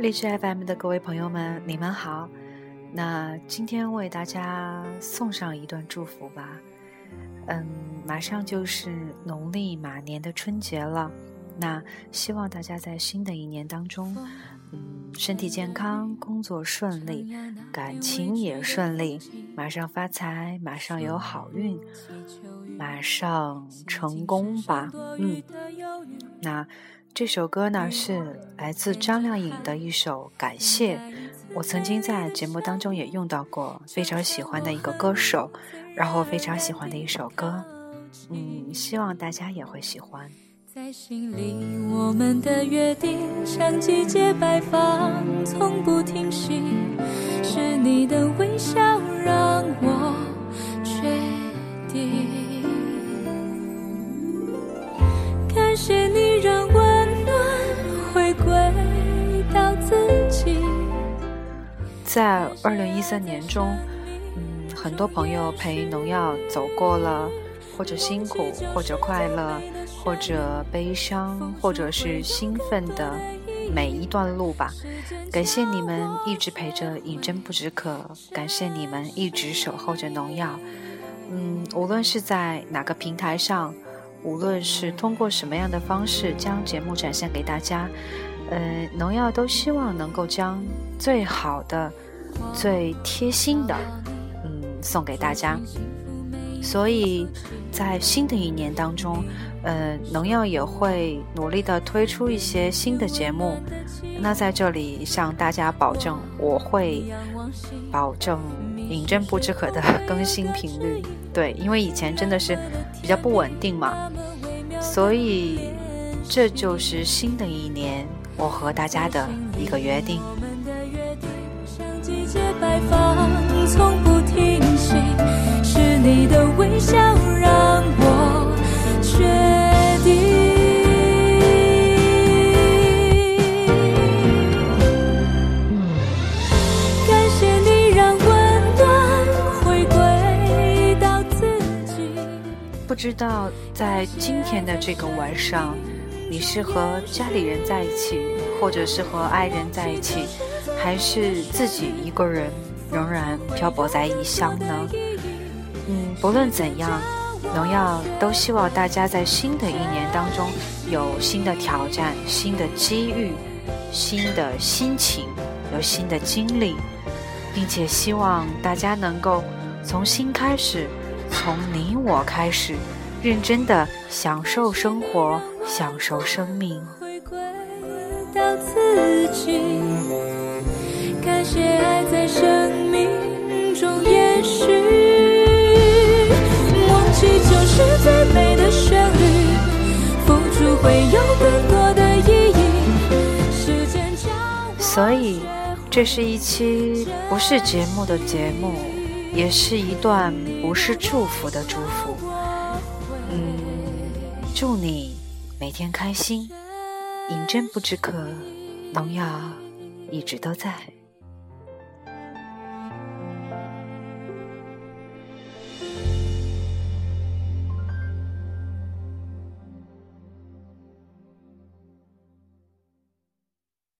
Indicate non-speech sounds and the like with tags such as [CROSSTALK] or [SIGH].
荔枝 FM 的各位朋友们，你们好。那今天为大家送上一段祝福吧。嗯，马上就是农历马年的春节了，那希望大家在新的一年当中，嗯，身体健康，工作顺利，感情也顺利，马上发财，马上有好运，马上成功吧。嗯，那。这首歌呢是来自张靓颖的一首《感谢》，我曾经在节目当中也用到过，非常喜欢的一个歌手，然后非常喜欢的一首歌，嗯，希望大家也会喜欢。在心里，我们的约定像季节摆放，从不停息，是你的微笑让我在二零一三年中，嗯，很多朋友陪农药走过了，或者辛苦，或者快乐，或者悲伤，或者是兴奋的每一段路吧。感谢你们一直陪着饮鸩不止渴，感谢你们一直守候着农药。嗯，无论是在哪个平台上，无论是通过什么样的方式将节目展现给大家。呃，农药都希望能够将最好的、最贴心的，嗯，送给大家。所以在新的一年当中，呃，农药也会努力的推出一些新的节目。那在这里向大家保证，我会保证饮鸩不止渴的 [LAUGHS] 更新频率。对，因为以前真的是比较不稳定嘛，所以这就是新的一年。我和大家的一个约定。是你的微笑让我确定。感谢你让温暖回归到自己。不知道在今天的这个晚上。你是和家里人在一起，或者是和爱人在一起，还是自己一个人仍然漂泊在异乡呢？嗯，不论怎样，荣耀都希望大家在新的一年当中有新的挑战、新的机遇、新的心情、有新的经历，并且希望大家能够从新开始，从你我开始，认真的享受生活。享受生命。回归到自己，感谢爱在生命中延续。忘记就是最美的旋律，付出会有更多的意义。时间将所以，这是一期不是节目的节目，也是一段不是祝福的祝福。嗯，祝你。每天开心，饮鸩不止渴，农药一直都在。